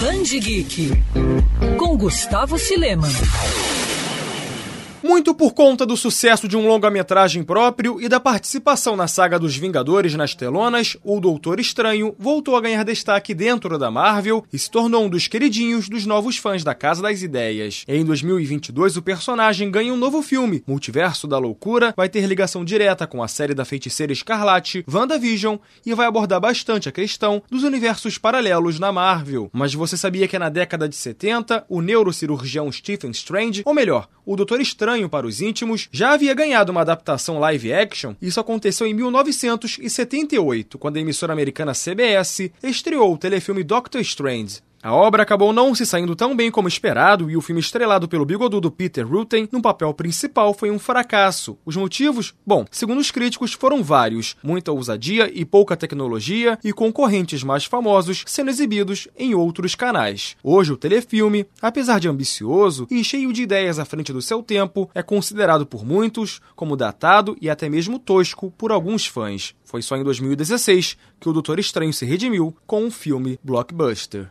Band Geek com Gustavo Silema. Muito por conta do sucesso de um longa-metragem próprio e da participação na saga dos Vingadores nas telonas, o Doutor Estranho voltou a ganhar destaque dentro da Marvel e se tornou um dos queridinhos dos novos fãs da Casa das Ideias. Em 2022, o personagem ganha um novo filme, Multiverso da Loucura, vai ter ligação direta com a série da Feiticeira Escarlate, WandaVision, e vai abordar bastante a questão dos universos paralelos na Marvel. Mas você sabia que na década de 70, o neurocirurgião Stephen Strange, ou melhor, o Doutor Estranho para os íntimos, já havia ganhado uma adaptação live action. Isso aconteceu em 1978, quando a emissora americana CBS estreou o telefilme Doctor Strange. A obra acabou não se saindo tão bem como esperado e o filme estrelado pelo bigodudo Peter Rutten no papel principal foi um fracasso. Os motivos? Bom, segundo os críticos, foram vários: muita ousadia e pouca tecnologia e concorrentes mais famosos sendo exibidos em outros canais. Hoje, o telefilme, apesar de ambicioso e cheio de ideias à frente do seu tempo, é considerado por muitos como datado e até mesmo tosco por alguns fãs. Foi só em 2016 que o Doutor Estranho se redimiu com um filme blockbuster.